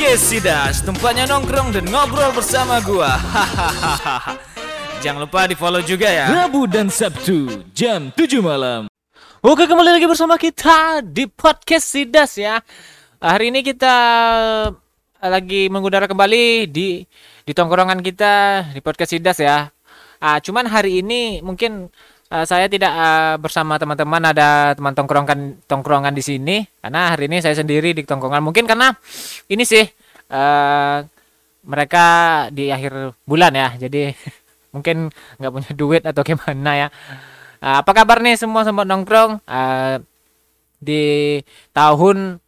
Podcast Sidas, tempatnya nongkrong dan ngobrol bersama gua. Hahaha. Jangan lupa di follow juga ya. Rabu dan Sabtu jam 7 malam. Oke kembali lagi bersama kita di podcast Sidas ya. Hari ini kita lagi mengudara kembali di di tongkrongan kita di podcast Sidas ya. Ah, cuman hari ini mungkin ah, saya tidak ah, bersama teman-teman ada teman tongkrongan tongkrongan di sini. Karena hari ini saya sendiri di tongkrongan. Mungkin karena ini sih eh, mereka di akhir bulan ya. Jadi mungkin nggak punya duit atau gimana ya. Ah, apa kabar nih semua sempat nongkrong? Ah, di tahun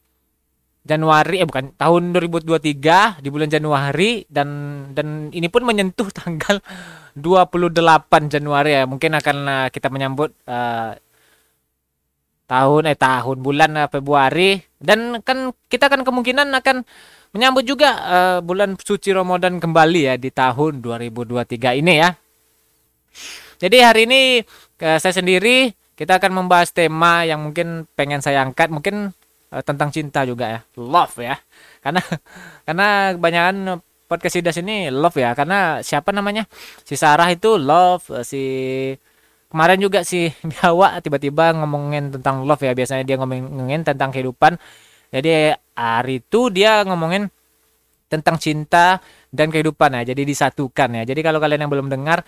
Januari eh bukan tahun 2023 di bulan Januari dan dan ini pun menyentuh tanggal 28 Januari ya mungkin akan ah, kita menyambut ah, tahun eh tahun bulan ah, Februari dan kan kita kan kemungkinan akan menyambut juga eh, bulan suci Ramadan kembali ya di tahun 2023 ini ya. Jadi hari ini ke saya sendiri kita akan membahas tema yang mungkin pengen saya angkat mungkin eh, tentang cinta juga ya. Love ya. Karena karena kebanyakan podcast Sidas ini love ya karena siapa namanya? Si Sarah itu love, eh, si kemarin juga si Biawa tiba-tiba ngomongin tentang love ya. Biasanya dia ngomongin tentang kehidupan. Jadi hari itu dia ngomongin tentang cinta dan kehidupan ya. Jadi disatukan ya. Jadi kalau kalian yang belum dengar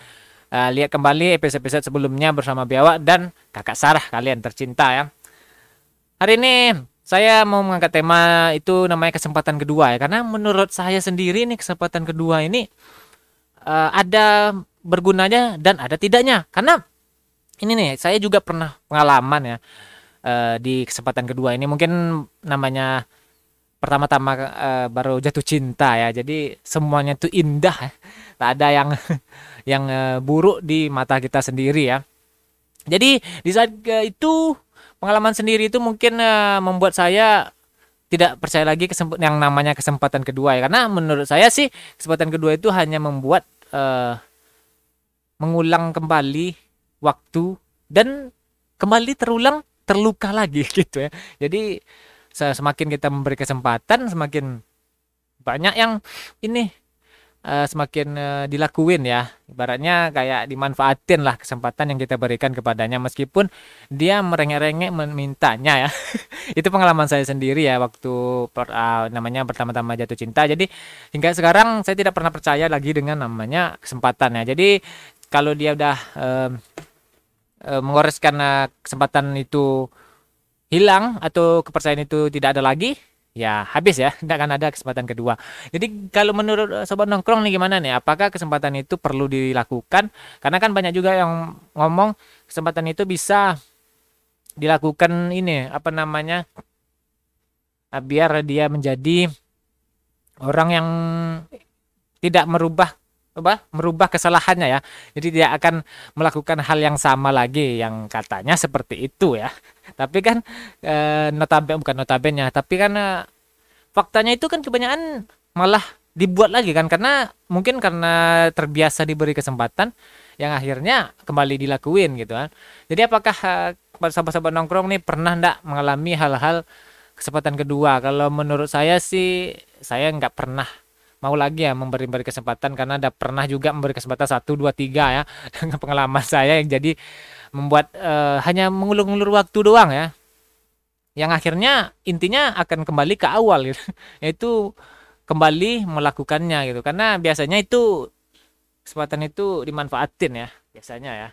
eh, lihat kembali episode-episode sebelumnya bersama Biawa dan Kakak Sarah kalian tercinta ya. Hari ini saya mau mengangkat tema itu namanya kesempatan kedua ya karena menurut saya sendiri nih kesempatan kedua ini eh, ada bergunanya dan ada tidaknya. Karena ini nih saya juga pernah pengalaman ya eh, di kesempatan kedua ini mungkin namanya pertama-tama eh, baru jatuh cinta ya. Jadi semuanya tuh indah ya. Tak ada yang yang eh, buruk di mata kita sendiri ya. Jadi di saat eh, itu pengalaman sendiri itu mungkin eh, membuat saya tidak percaya lagi kesempatan yang namanya kesempatan kedua ya. Karena menurut saya sih kesempatan kedua itu hanya membuat eh, mengulang kembali waktu dan kembali terulang terluka lagi gitu ya. Jadi se- semakin kita memberi kesempatan semakin banyak yang ini eh, semakin eh, dilakuin ya. Ibaratnya kayak dimanfaatin lah kesempatan yang kita berikan kepadanya meskipun dia merengek-rengek memintanya ya. Itu pengalaman saya sendiri ya waktu per- ah, namanya pertama-tama jatuh cinta. Jadi hingga sekarang saya tidak pernah percaya lagi dengan namanya kesempatan ya. Jadi kalau dia udah em, eh, mengoreskan kesempatan itu hilang atau kepercayaan itu tidak ada lagi ya habis ya. Tidak akan ada kesempatan kedua. Jadi kalau menurut eh, sobat nongkrong nih gimana nih? Apakah kesempatan itu perlu dilakukan? Karena kan banyak juga yang ngomong kesempatan itu bisa dilakukan ini apa namanya biar dia menjadi orang yang tidak merubah apa merubah kesalahannya ya. Jadi dia akan melakukan hal yang sama lagi yang katanya seperti itu ya. Tapi kan eh, notabene bukan notabene tapi kan eh, faktanya itu kan kebanyakan malah dibuat lagi kan. Karena mungkin karena terbiasa diberi kesempatan yang akhirnya kembali dilakuin gitu kan. Jadi apakah eh, sahabat-sahabat nongkrong nih pernah ndak mengalami hal-hal kesempatan kedua? Kalau menurut saya sih saya nggak pernah mau lagi ya memberi beri kesempatan karena ada pernah juga memberi kesempatan satu dua tiga ya dengan pengalaman saya yang jadi membuat eh, hanya mengulur-ulur waktu doang ya. Yang akhirnya intinya akan kembali ke awal gitu yaitu kembali melakukannya gitu. Karena biasanya itu kesempatan itu dimanfaatin ya biasanya ya.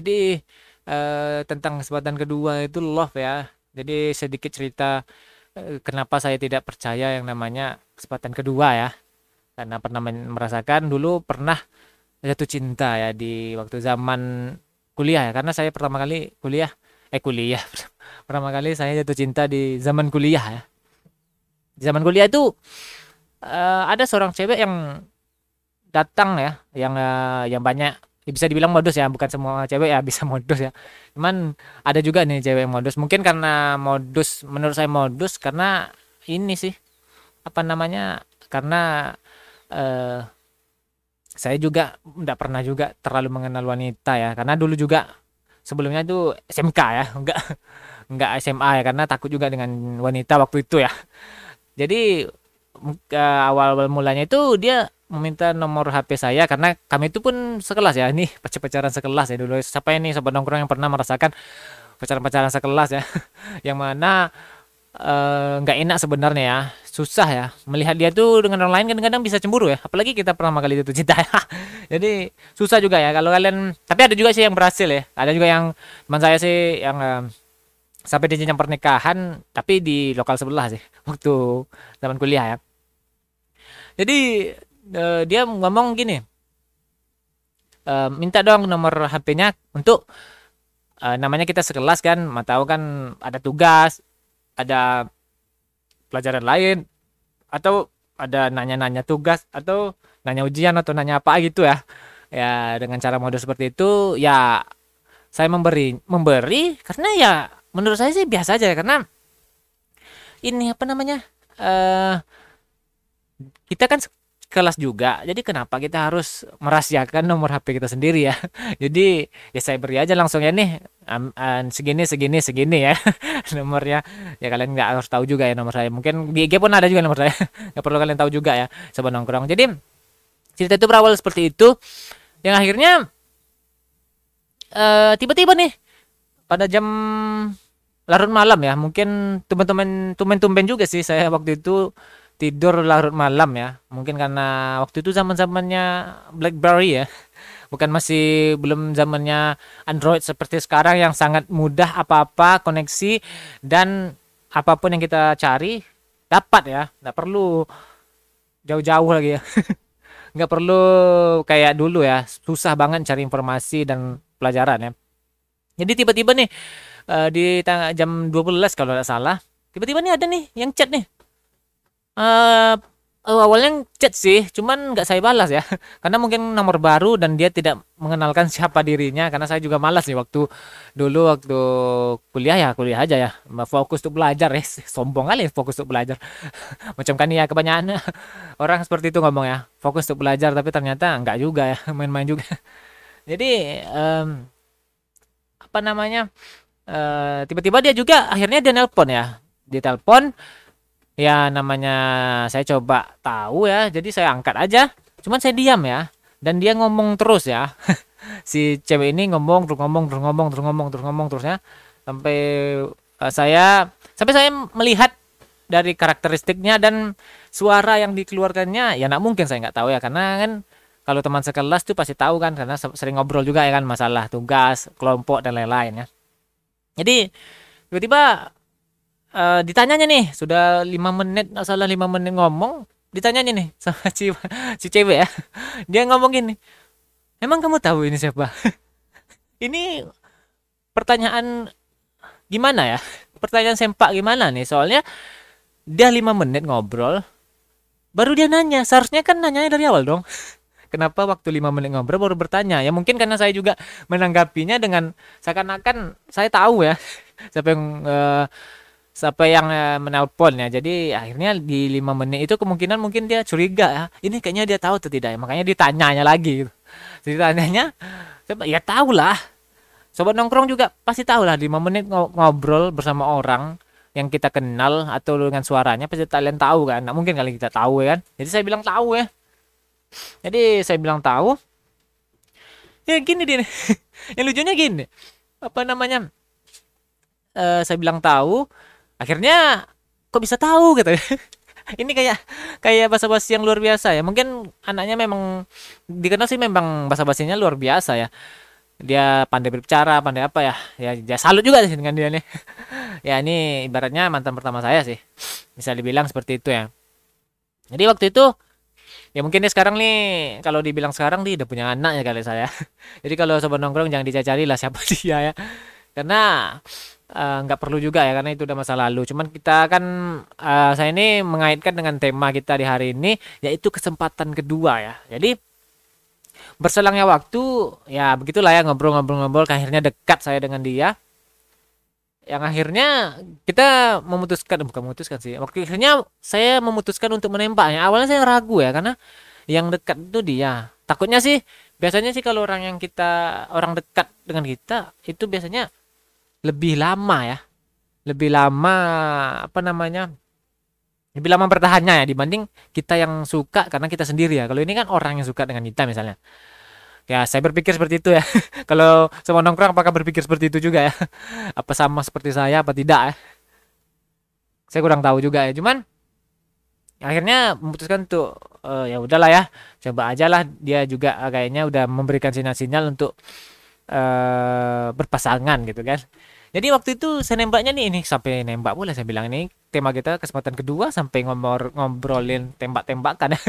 Jadi eh, tentang kesempatan kedua itu love ya. Jadi sedikit cerita kenapa saya tidak percaya yang namanya kesempatan kedua ya? Karena pernah merasakan dulu pernah jatuh cinta ya di waktu zaman kuliah ya. Karena saya pertama kali kuliah eh kuliah. Pertama kali saya jatuh cinta di zaman kuliah ya. Di zaman kuliah itu eh, ada seorang cewek yang datang ya yang eh, yang banyak ya bisa dibilang modus ya bukan semua cewek ya bisa modus ya. Cuman ada juga nih cewek modus. Mungkin karena modus menurut saya modus karena ini sih apa namanya karena eh saya juga tidak pernah juga terlalu mengenal wanita ya. Karena dulu juga sebelumnya itu SMK ya enggak enggak SMA ya karena takut juga dengan wanita waktu itu ya. Jadi uh, awal mulanya itu dia meminta nomor HP saya karena kami itu pun sekelas ya. Ini pacaran sekelas ya dulu. Siapa ini? Sobat nongkrong yang pernah merasakan pacaran-pacaran sekelas ya? Yang mana nggak uh, enak sebenarnya ya. Susah ya. Melihat dia tuh dengan orang lain kadang-kadang bisa cemburu ya. Apalagi kita pertama kali itu cinta. Ya jadi susah juga ya kalau kalian tapi ada juga sih yang berhasil ya. Ada juga yang teman saya sih yang uh, sampai di jenjang pernikahan tapi di lokal sebelah sih. Waktu zaman kuliah ya. Jadi uh, dia ngomong gini. Uh, minta dong nomor HP-nya untuk uh, namanya kita sekelas kan mau tahu kan ada tugas ada pelajaran lain atau ada nanya-nanya tugas atau nanya ujian atau nanya apa gitu ya. Ya dengan cara mode seperti itu ya saya memberi memberi karena ya menurut saya sih biasa aja ya karena ini apa namanya uh, kita kan kelas juga. Jadi kenapa kita harus merahasiakan nomor HP kita sendiri ya? Jadi ya saya beri aja langsung ya nih um, um, segini segini segini ya nomornya. Ya kalian nggak harus tahu juga ya nomor saya. Mungkin di IG pun ada juga nomor saya. nggak perlu kalian tahu juga ya sobat nongkrong. Jadi cerita itu berawal seperti itu yang akhirnya uh, tiba-tiba nih pada jam larut malam ya mungkin teman-teman tumben-tumben juga sih saya waktu itu tidur larut malam ya. Mungkin karena waktu itu zaman zamannya BlackBerry ya. Bukan masih belum zamannya Android seperti sekarang yang sangat mudah apa-apa koneksi dan apa pun yang kita cari dapat ya. Nggak perlu jauh-jauh lagi ya. Nggak perlu kayak dulu ya. Susah banget cari informasi dan pelajaran ya. Jadi tiba-tiba nih uh, di jam 12 kalau tidak salah tiba-tiba nih ada nih yang chat nih uh, awalnya chat sih, cuman nggak saya balas ya, karena mungkin nomor baru dan dia tidak mengenalkan siapa dirinya, karena saya juga malas nih waktu dulu waktu kuliah ya kuliah aja ya, fokus untuk belajar ya, sombong kali fokus untuk belajar, macam kan ya kebanyakan orang seperti itu ngomong ya, fokus untuk belajar tapi ternyata nggak juga ya, main-main juga. Jadi um, apa namanya? Uh, tiba-tiba dia juga akhirnya dia nelpon ya, dia telepon ya namanya saya coba tahu ya. Jadi saya angkat aja. Cuman saya diam ya. Dan dia ngomong terus ya. Si cewek ini ngomong terus ngomong terus ngomong terus ngomong terus ngomong terus ya. Sampai uh, saya sampai saya melihat dari karakteristiknya dan suara yang dikeluarkannya ya nak mungkin saya nggak tahu ya. Karena kan kalau teman sekelas tuh pasti tahu kan karena sering ngobrol juga ya kan masalah tugas kelompok dan lain-lain ya. Jadi tiba-tiba uh, ditanyanya nih sudah lima menit nggak salah lima menit ngomong ditanyanya nih sama si si cewek ya. Dia ngomong gini emang kamu tahu ini siapa? Ini pertanyaan gimana ya? Pertanyaan sempak gimana nih? Soalnya dia lima menit ngobrol baru dia nanya. Seharusnya kan nanyanya dari awal dong. Kenapa waktu lima menit ngobrol baru bertanya? Ya mungkin karena saya juga menanggapinya dengan seakan-akan saya tahu ya. Siapa yang uh, siapa yang uh, menelpon ya. Jadi akhirnya di lima menit itu kemungkinan mungkin dia curiga ya ini kayaknya dia tahu atau tidak ya? Makanya ditanyanya lagi gitu. ditanyanya ya tahu lah sobat nongkrong juga pasti tahu lah lima menit ngobrol bersama orang yang kita kenal atau dengan suaranya pasti kalian tahu kan. Nah, mungkin kalian kita tahu ya kan. Jadi saya bilang tahu ya. Jadi saya bilang tahu. Ya gini dia yang lucunya gini. Apa namanya? Uh, saya bilang tahu akhirnya kok bisa tahu gitu. Ini kayak kayak bahasa basi yang luar biasa ya. Mungkin anaknya memang dikenal sih memang bahasa basinya luar biasa ya. Dia pandai berbicara pandai apa ya. Ya, ya salut juga sih dengan dia nih. Ya ini ibaratnya mantan pertama saya sih. Bisa dibilang seperti itu ya. Jadi waktu itu ya mungkin dia sekarang nih kalau dibilang sekarang dia udah punya anak ya kali saya. Jadi kalau sobat nongkrong jangan dicari lah siapa dia ya. Karena nggak uh, perlu juga ya karena itu udah masa lalu. Cuman kita kan uh, saya ini mengaitkan dengan tema kita di hari ini yaitu kesempatan kedua ya. Jadi berselangnya waktu ya begitulah ya ngobrol-ngobrol-ngobrol akhirnya dekat saya dengan dia. Yang akhirnya kita memutuskan bukan memutuskan sih. Waktu akhirnya saya memutuskan untuk menembaknya. Awalnya saya ragu ya karena yang dekat itu dia. Takutnya sih biasanya sih kalau orang yang kita orang dekat dengan kita itu biasanya lebih lama ya lebih lama apa namanya lebih lama bertahannya ya dibanding kita yang suka karena kita sendiri ya. Kalau ini kan orang yang suka dengan kita misalnya. Ya, saya berpikir seperti itu ya. Kalau semua nongkrong apakah berpikir seperti itu juga ya? apa sama seperti saya apa tidak ya? Saya kurang tahu juga ya. Cuman akhirnya memutuskan untuk uh, ya udahlah ya, coba aja lah dia juga uh, kayaknya udah memberikan sinyal-sinyal untuk uh, berpasangan gitu kan. Jadi waktu itu saya nembaknya nih ini sampai nembak boleh saya bilang ini tema kita kesempatan kedua sampai ngobrol ngobrolin tembak-tembakan.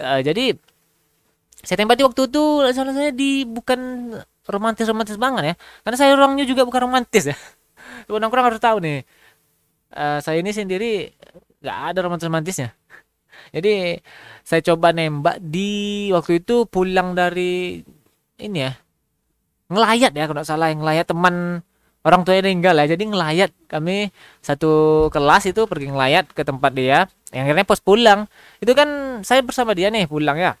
uh, jadi saya tembak di waktu itu saya di bukan romantis-romantis banget ya. Karena saya orangnya juga bukan romantis ya. Teman kurang harus tahu nih. Uh, saya ini sendiri nggak ada romantis-romantisnya. Jadi saya coba nembak di waktu itu pulang dari ini ya ngelayat ya kalau salah yang ngelayat teman orang tuanya meninggal ya. Jadi ngelayat kami satu kelas itu pergi ngelayat ke tempat dia yang akhirnya pos pulang. Itu kan saya bersama dia nih pulang ya.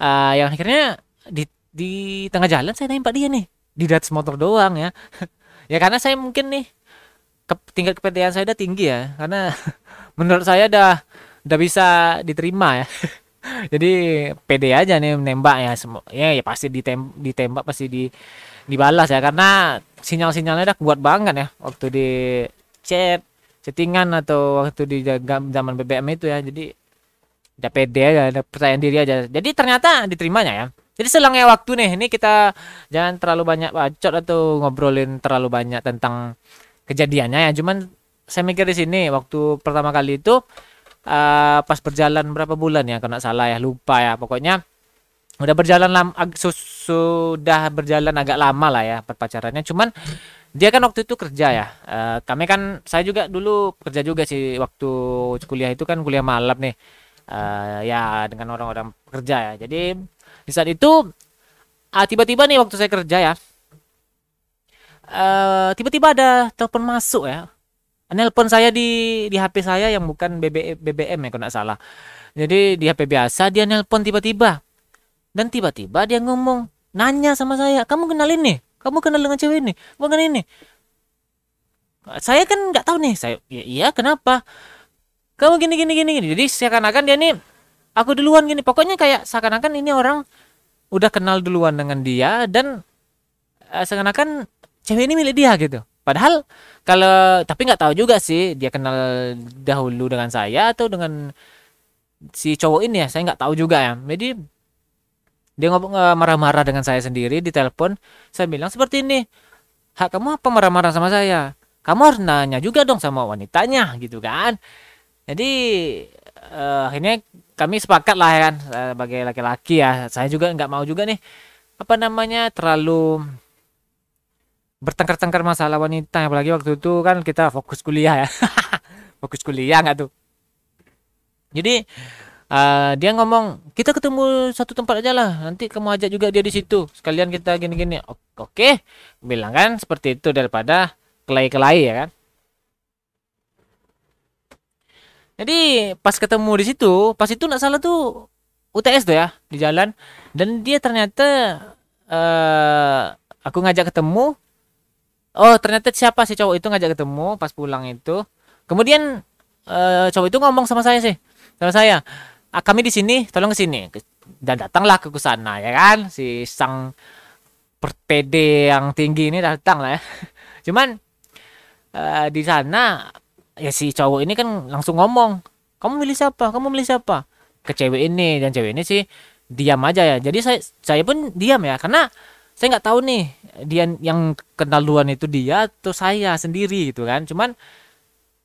Uh, yang akhirnya di di tengah jalan saya nembak dia nih di atas motor doang ya. Ya karena saya mungkin nih ke, tingkat kepedean saya udah tinggi ya. Karena menurut saya udah udah bisa diterima ya jadi pede aja nih nembak ya semua ya, ya pasti ditem ditembak pasti di dibalas ya. Karena sinyal-sinyalnya udah kuat banget ya waktu di chat chattingan atau waktu di zaman BBM itu ya. Jadi udah pede aja ada percaya diri aja. Jadi ternyata diterimanya ya. Jadi selangnya waktu nih ini kita jangan terlalu banyak bacot atau ngobrolin terlalu banyak tentang kejadiannya ya. Cuman saya mikir di sini waktu pertama kali itu uh, pas berjalan berapa bulan ya kalau salah ya lupa ya. Pokoknya udah berjalan lama sudah berjalan agak lama lah ya perpacarannya cuman dia kan waktu itu kerja ya. Uh, kami kan saya juga dulu kerja juga sih waktu kuliah itu kan kuliah malam nih. Uh, ya dengan orang-orang kerja ya. Jadi di saat itu uh, tiba-tiba nih waktu saya kerja ya uh, tiba-tiba ada telepon masuk ya nelpon saya di di HP saya yang bukan BBM, BBM ya kalau nggak salah. Jadi di HP biasa dia nelpon tiba-tiba. Dan tiba-tiba dia ngomong nanya sama saya kamu kenal ini kamu kenal dengan cewek ini? Bukan ini? Saya kan nggak tahu nih. Saya ya, iya kenapa? Kamu gini gini gini jadi seakan-akan dia nih aku duluan gini. Pokoknya kayak seakan-akan ini orang udah kenal duluan dengan dia dan uh, seakan-akan cewek ini milik dia gitu padahal kalau tapi nggak tahu juga sih dia kenal dahulu dengan saya atau dengan si cowok ini ya saya nggak tahu juga ya jadi dia ngomong marah-marah dengan saya sendiri di telepon. Saya bilang seperti ini. Hak kamu apa marah-marah sama saya? Kamu harus nanya juga dong sama wanitanya gitu kan. Jadi uh, akhirnya kami sepakat lah ya kan sebagai laki-laki ya. Saya juga nggak mau juga nih apa namanya terlalu bertengkar-tengkar masalah wanita apalagi waktu itu kan kita fokus kuliah ya. Fokus kuliah nggak tuh? Jadi uh, dia ngomong kita ketemu satu tempat aja lah nanti kamu ajak juga dia di situ. Sekalian kita gini-gini. Oke bilang kan seperti itu daripada kelai-kelai ya kan? Jadi pas ketemu di situ pas itu nggak salah tuh UTS tuh ya di jalan. Dan dia ternyata uh, aku ngajak ketemu oh ternyata siapa sih cowok itu ngajak ketemu pas pulang itu? Kemudian uh, cowok itu ngomong sama saya sih. Sama saya ah, kami di sini tolong ke sini. Dan datanglah ke sana ya kan? Si sang PD yang tinggi ini datang lah ya. Cuman uh, di sana ya si cowok ini kan langsung ngomong kamu milih siapa? Kamu milih siapa? Ke cewek ini dan cewek ini sih diam aja ya. Jadi saya saya pun diam ya. Karena saya nggak tahu nih dia yang kenal duluan itu dia atau saya sendiri gitu kan. Cuman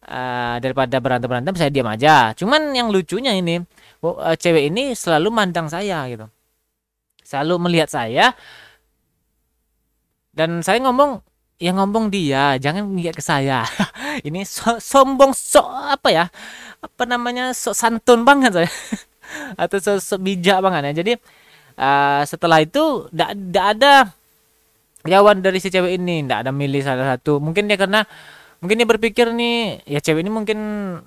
uh, daripada berantem berantem saya diam aja. Cuman yang lucunya ini uh, cewek ini selalu mandang saya gitu. Selalu melihat saya. Dan saya ngomong ya ngomong dia jangan lihat ke saya. Ini so, sombong so apa ya apa namanya so santun banget saya. Atau so, so bijak banget ya. Jadi uh, setelah itu tidak ada jawaban dari si cewek ini. Tidak ada milih salah satu. Mungkin dia karena mungkin dia berpikir nih ya cewek ini mungkin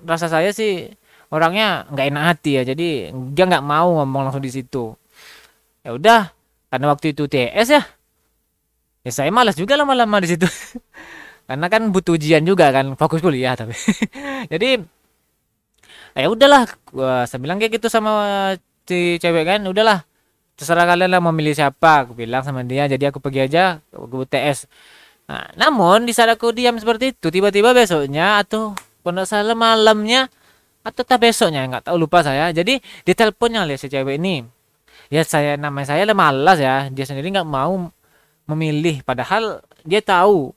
rasa saya sih orangnya nggak enak hati ya. Jadi dia nggak mau ngomong langsung di situ. Ya udah karena waktu itu TS ya. Ya saya malas juga lama-lama di situ. Karena kan butuh ujian juga kan fokus kuliah tapi. Jadi ya udahlah saya bilang kayak gitu sama si cewek kan udahlah terserah kalian lah mau milih siapa aku bilang sama dia jadi aku pergi aja ke UTS nah, namun di saat aku diam seperti itu tiba-tiba besoknya atau pondok salah malamnya atau tak besoknya nggak tahu lupa saya. Jadi diteleponnya oleh si cewek ini. Ya saya namanya saya lah malas ya. Dia sendiri nggak mau memilih padahal dia tahu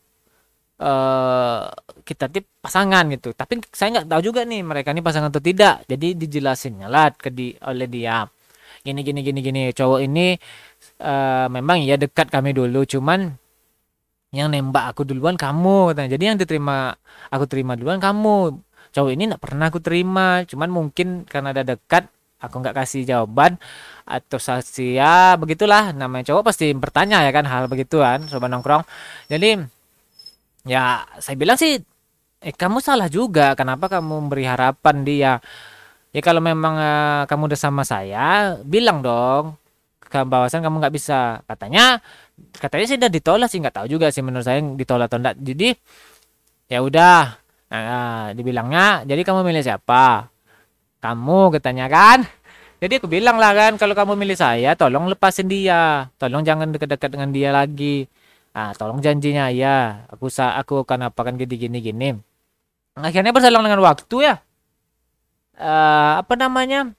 eh kita tip pasangan gitu. Tapi saya nggak tahu juga nih mereka ini pasangan atau tidak. Jadi dijelasinnya lah ke di oleh dia gini gini gini gini. Cowok ini eh memang ya dekat kami dulu cuman yang nembak aku duluan kamu katanya. jadi yang diterima aku terima duluan kamu. Cowok ini nggak pernah aku terima cuman mungkin karena ada dekat aku nggak kasih jawaban atau saksi ya begitulah. Namanya cowok pasti bertanya ya kan hal begituan sobat nongkrong. Jadi ya saya bilang sih eh kamu salah juga. Kenapa kamu memberi harapan dia ya kalau memang eh, kamu udah sama saya bilang dong bahwasan kamu nggak bisa. Katanya katanya sih udah ditolak sih nggak tahu juga sih menurut saya ditolak atau enggak jadi ya udah. Nah, dibilangnya jadi kamu milih siapa? Kamu katanya kan. Jadi aku bilang lah kan kalau kamu milih saya tolong lepasin dia. Tolong jangan dekat-dekat dengan dia lagi. Ah tolong janjinya ya aku sa aku akan apakan gini gini gini akhirnya berselang dengan waktu ya eh apa namanya?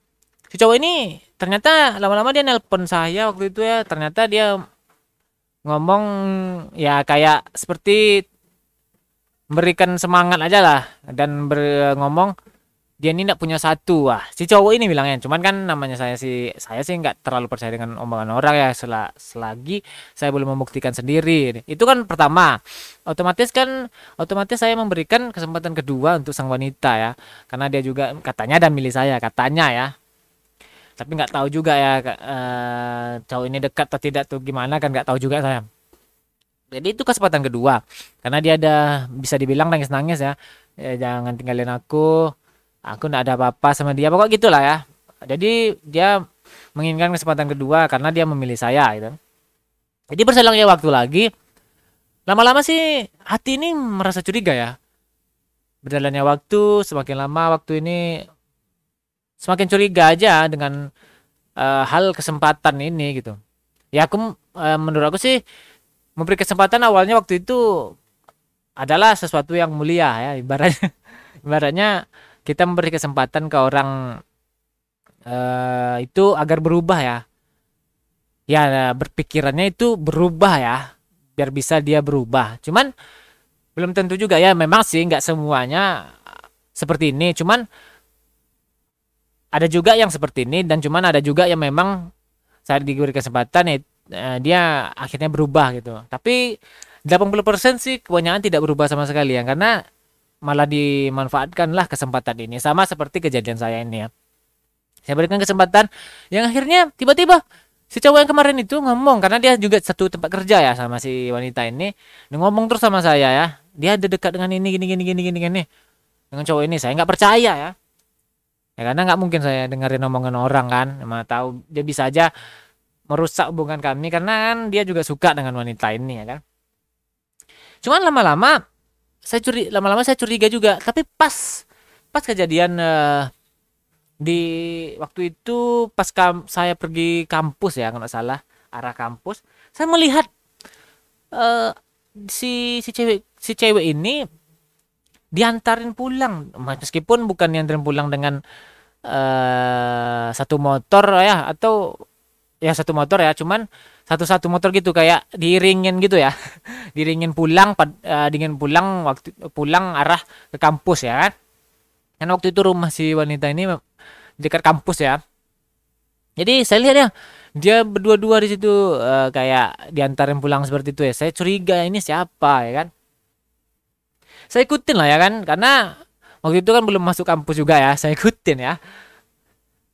Si cowok ini ternyata lama-lama dia nelpon saya waktu itu ya. Ternyata dia ngomong ya kayak seperti memberikan semangat aja lah. Dan ber, ngomong dia ini tidak punya satu. Wah si cowok ini bilangnya. Cuman kan namanya saya sih saya sih nggak terlalu percaya dengan omongan orang ya. Sel selagi saya belum membuktikan sendiri. Itu kan pertama. Otomatis kan otomatis saya memberikan kesempatan kedua untuk sang wanita ya. Karena dia juga katanya ada milih saya katanya ya. Tapi nggak tahu juga ya eh, cowok ini dekat atau tidak tuh gimana kan nggak tahu juga saya. Jadi itu kesempatan kedua. Karena dia ada bisa dibilang nangis nangis ya, ya jangan tinggalin aku aku nggak ada apa-apa sama dia. Pokok gitulah ya. Jadi dia menginginkan kesempatan kedua karena dia memilih saya gitu. Jadi berselangnya waktu lagi lama-lama sih hati ini merasa curiga ya. Berjalannya waktu semakin lama waktu ini semakin curiga aja dengan eh, hal kesempatan ini gitu. Ya aku eh, menurut aku sih memberi kesempatan awalnya waktu itu adalah sesuatu yang mulia ya ibaratnya. Ibaratnya kita memberi kesempatan ke orang eh itu agar berubah ya. Ya berpikirannya itu berubah ya biar bisa dia berubah. Cuman belum tentu juga ya memang sih nggak semuanya seperti ini. Cuman ada juga yang seperti ini dan cuman ada juga yang memang saat diberi kesempatan ya dia akhirnya berubah gitu. Tapi 80% sih kebanyakan tidak berubah sama sekali ya karena malah dimanfaatkanlah kesempatan ini. Sama seperti kejadian saya ini ya. Saya berikan kesempatan yang akhirnya tiba-tiba si cowok yang kemarin itu ngomong karena dia juga satu tempat kerja ya sama si wanita ini dia ngomong terus sama saya ya. Dia ada dekat dengan ini gini gini gini gini gini. Dengan cowok ini saya nggak percaya ya. Ya karena nggak mungkin saya dengerin omongan orang kan. Emang tahu dia bisa aja merusak hubungan kami karena kan dia juga suka dengan wanita ini ya kan. Cuman lama-lama saya curi lama-lama saya curiga juga. Tapi pas pas kejadian eh, di waktu itu pas kam, saya pergi kampus ya kalau salah arah kampus saya melihat eh, si si cewek si cewek ini diantarin pulang. Meskipun bukan diantarin pulang dengan eh satu motor ya atau ya satu motor ya cuman satu-satu motor gitu kayak diiringin gitu ya. Diiringin pulang pad, uh, dingin pulang waktu pulang arah ke kampus ya kan. Kan waktu itu rumah si wanita ini dekat kampus ya. Jadi saya lihat ya dia berdua-dua di situ uh, kayak diantarin pulang seperti itu ya. Saya curiga ini siapa ya kan. Saya ikutin lah ya kan karena waktu itu kan belum masuk kampus juga ya. Saya ikutin ya.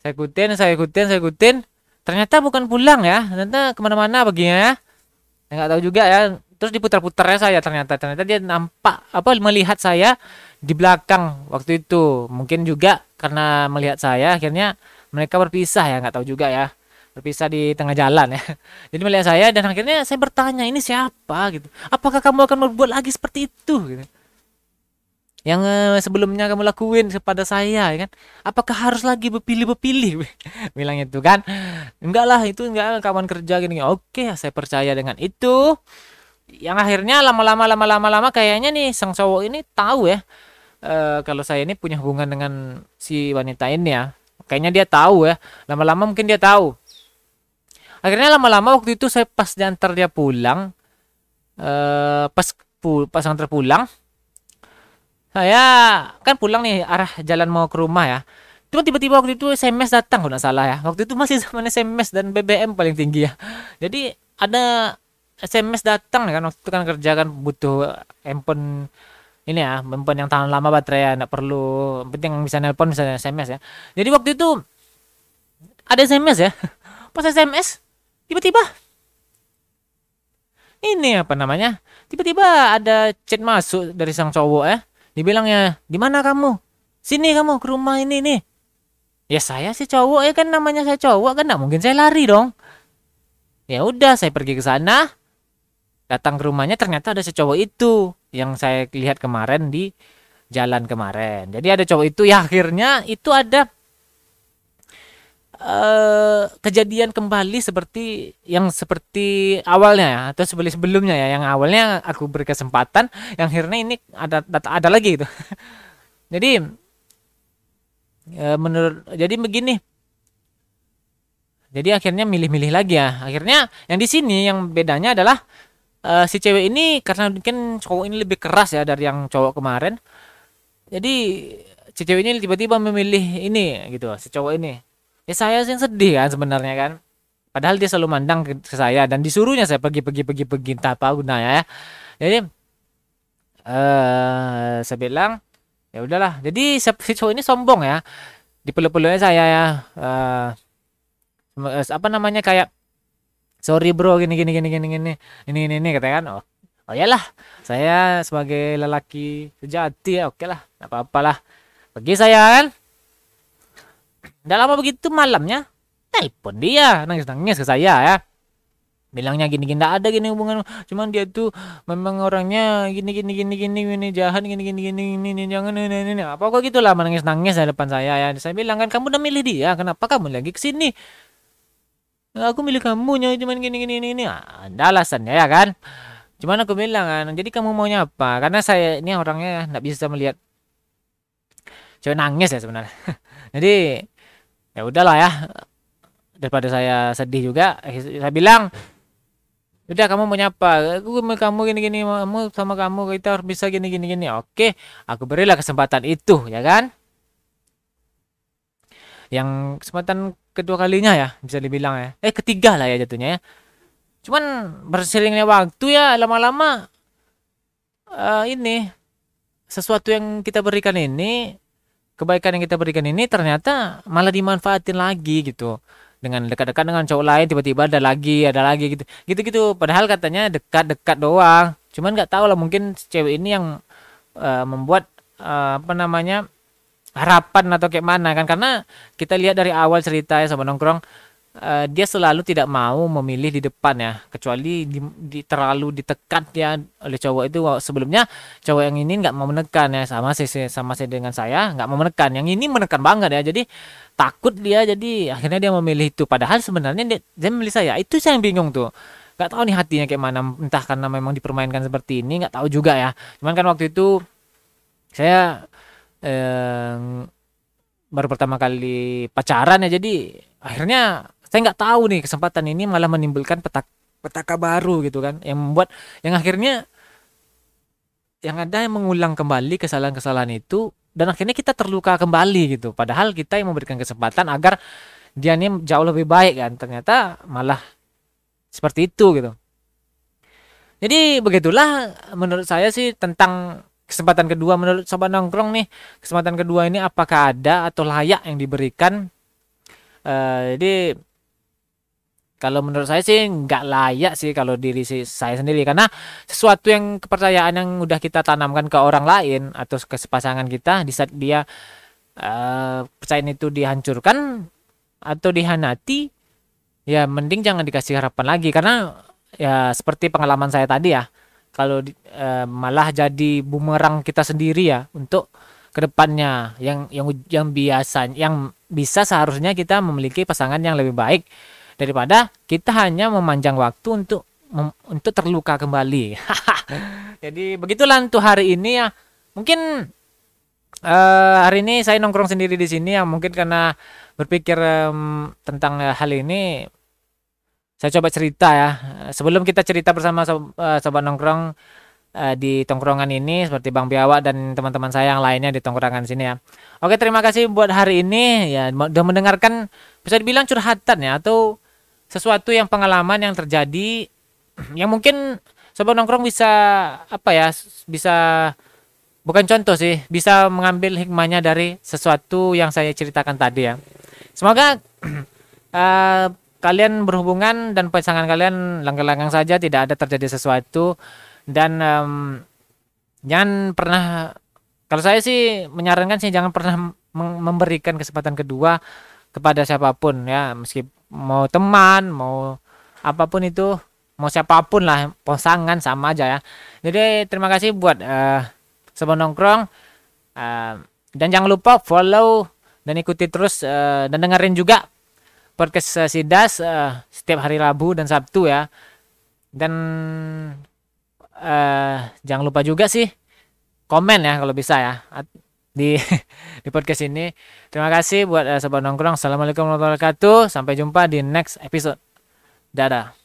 Saya ikutin saya ikutin saya ikutin ternyata bukan pulang ya. Ternyata ke mana-mana baginya ya. Saya nggak tahu juga ya. Terus diputar-putarnya saya ternyata. Ternyata dia nampak apa melihat saya di belakang waktu itu. Mungkin juga karena melihat saya akhirnya mereka berpisah ya. Nggak tahu juga ya. Berpisah di tengah jalan ya. Jadi melihat saya dan akhirnya saya bertanya ini siapa? gitu. Apakah kamu akan berbuat lagi seperti itu? gitu yang eh, sebelumnya kamu lakuin kepada saya ya kan? Apakah harus lagi berpilih-berpilih? Bilangnya itu kan? Enggak lah itu enggak kawan kerja gini. Oke saya percaya dengan itu. Yang akhirnya lama-lama lama-lama lama kayaknya nih sang cowok ini tahu ya eh, kalau saya ini punya hubungan dengan si wanita ini ya. Kayaknya dia tahu ya. Lama-lama mungkin dia tahu. Akhirnya lama-lama waktu itu saya pas diantar dia pulang eh, pas pu pas antar pulang saya kan pulang nih arah jalan mau ke rumah ya. Cuma tiba-tiba waktu itu SMS datang kalau nggak salah ya. Waktu itu masih zaman SMS dan BBM paling tinggi ya. Jadi ada SMS datang kan waktu itu kan kerja kan butuh handphone ini ya handphone yang tahan lama baterai ya perlu. Penting bisa nelpon bisa SMS ya. Jadi waktu itu ada SMS ya. Pas SMS tiba-tiba ini apa namanya? Tiba-tiba ada chat masuk dari sang cowok ya dibilangnya di mana kamu? Sini kamu ke rumah ini nih. Ya saya sih cowok ya kan namanya saya cowok kan nggak mungkin saya lari dong. Ya udah saya pergi ke sana. Datang ke rumahnya ternyata ada si cowok itu yang saya lihat kemarin di jalan kemarin. Jadi ada cowok itu. Ya akhirnya itu ada eh kejadian kembali seperti yang seperti awalnya ya atau sebelum sebelumnya ya. Yang awalnya aku beri kesempatan yang akhirnya ini ada ada, ada lagi gitu. Jadi eh, menurut jadi begini. Jadi akhirnya milih-milih lagi ya. Akhirnya yang di sini yang bedanya adalah eh, si cewek ini karena mungkin cowok ini lebih keras ya dari yang cowok kemarin. Jadi si cewek ini tiba-tiba memilih ini gitu si cowok ini ya saya sih sedih kan sebenarnya kan. Padahal dia selalu mandang ke, saya dan disuruhnya saya pergi pergi pergi pergi. Entah apa gunanya ya. Jadi eh saya bilang ya udahlah. Jadi si cowok ini sombong ya. Dipeluk-peluknya saya ya. Eh, apa namanya kayak sorry bro gini gini gini gini gini ini ini ini katanya kan. Oh oh iyalah saya sebagai lelaki sejati ya oke lah. Nggak apa-apa lah. Pergi saya kan Nggak lama begitu malamnya telepon dia nangis-nangis ke saya ya. Bilangnya gini gini nggak ada gini hubungan cuman dia tuh memang orangnya gini gini gini jahat gini gini gini jangan ini ini apa kok gitulah menangis nangis di depan saya ya saya bilang kan kamu udah milih dia kenapa kamu lagi ke sini aku milih kamu cuman gini gini ini ini Ah, ada alasannya ya kan cuman aku bilang kan jadi kamu maunya apa karena saya ini orangnya nggak bisa melihat cewek nangis ya sebenarnya jadi ya udahlah ya. Daripada saya sedih juga saya bilang udah kamu mau nyapa? Aku mau kamu gini gini kamu sama kamu kita harus bisa gini gini gini oke aku berilah kesempatan itu ya kan? Yang kesempatan kedua kalinya ya bisa dibilang ya. Eh ketiga lah ya jatuhnya ya. Cuman berseringnya waktu ya lama-lama eh, ini sesuatu yang kita berikan ini kebaikan yang kita berikan ini ternyata malah dimanfaatin lagi gitu. Dengan dekat-dekat dengan cowok lain tiba-tiba ada lagi ada lagi gitu. Gitu-gitu. Padahal katanya dekat-dekat doang. Cuman nggak tahu lah mungkin cewek ini yang eh, membuat eh, apa namanya harapan atau kayak mana kan. Karena kita lihat dari awal cerita ya sama nongkrong eh, dia selalu tidak mau memilih di depan ya. Kecuali di, di- terlalu ditekan ya oleh cowok itu. Sebelumnya cowok yang ini nggak mau menekan ya. Sama sih- sama sih dengan saya nggak mau menekan. Yang ini menekan banget ya. Jadi takut dia. Jadi akhirnya dia memilih itu. Padahal sebenarnya dia, dia memilih saya. Itu saya yang bingung tuh. Nggak tahu nih hatinya kayak mana. Entah karena memang dipermainkan seperti ini nggak tahu juga ya. Cuman kan waktu itu saya eh, baru pertama kali pacaran ya. Jadi akhirnya saya nggak tahu nih kesempatan ini malah menimbulkan petak petaka baru gitu kan yang membuat yang akhirnya yang ada yang mengulang kembali kesalahan-kesalahan itu dan akhirnya kita terluka kembali gitu. Padahal kita yang memberikan kesempatan agar dia ini jauh lebih baik kan ternyata malah seperti itu gitu. Jadi begitulah menurut saya sih tentang kesempatan kedua. Menurut sobat nongkrong nih kesempatan kedua ini apakah ada atau layak yang diberikan? Eh, jadi kalau menurut saya sih nggak layak sih kalau diri saya sendiri. Karena sesuatu yang kepercayaan yang udah kita tanamkan ke orang lain atau ke pasangan kita di saat dia eh kepercayaan itu dihancurkan atau dihanati ya mending jangan dikasih harapan lagi. Karena ya seperti pengalaman saya tadi ya kalau eh, malah jadi bumerang kita sendiri ya untuk ke depannya yang yang yang biasa yang bisa seharusnya kita memiliki pasangan yang lebih baik daripada kita hanya memanjang waktu untuk mem- untuk terluka kembali. Jadi begitulah untuk hari ini ya. Mungkin eh hari ini saya nongkrong sendiri di sini ya mungkin karena berpikir em, tentang eh, hal ini saya coba cerita ya. Sebelum kita cerita bersama sob- eh, sobat nongkrong di tongkrongan ini seperti Bang Biawak dan teman-teman saya yang lainnya di tongkrongan sini ya. Oke, terima kasih buat hari ini ya sudah mendengarkan bisa dibilang curhatan ya atau sesuatu yang pengalaman yang terjadi yang mungkin sobat nongkrong bisa apa ya bisa bukan contoh sih bisa mengambil hikmahnya dari sesuatu yang saya ceritakan tadi ya. Semoga eh, kalian berhubungan dan pasangan kalian langgang-langgang saja tidak ada terjadi sesuatu. Dan em, jangan pernah kalau saya sih menyarankan sih jangan pernah memberikan kesempatan kedua kepada siapa pun ya. Meski mau teman mau apa pun itu mau siapa pun lah pasangan sama aja ya. Jadi terima kasih buat eh sobat nongkrong. Eh, dan jangan lupa follow dan ikuti terus eh, dan dengerin juga podcast eh, Sidas eh, setiap hari Rabu dan Sabtu ya. Dan eh jangan lupa juga sih komen ya kalau bisa ya di di podcast ini. Terima kasih buat eh, sobat nongkrong. Assalamualaikum warahmatullahi wabarakatuh. Sampai jumpa di next episode. Dadah.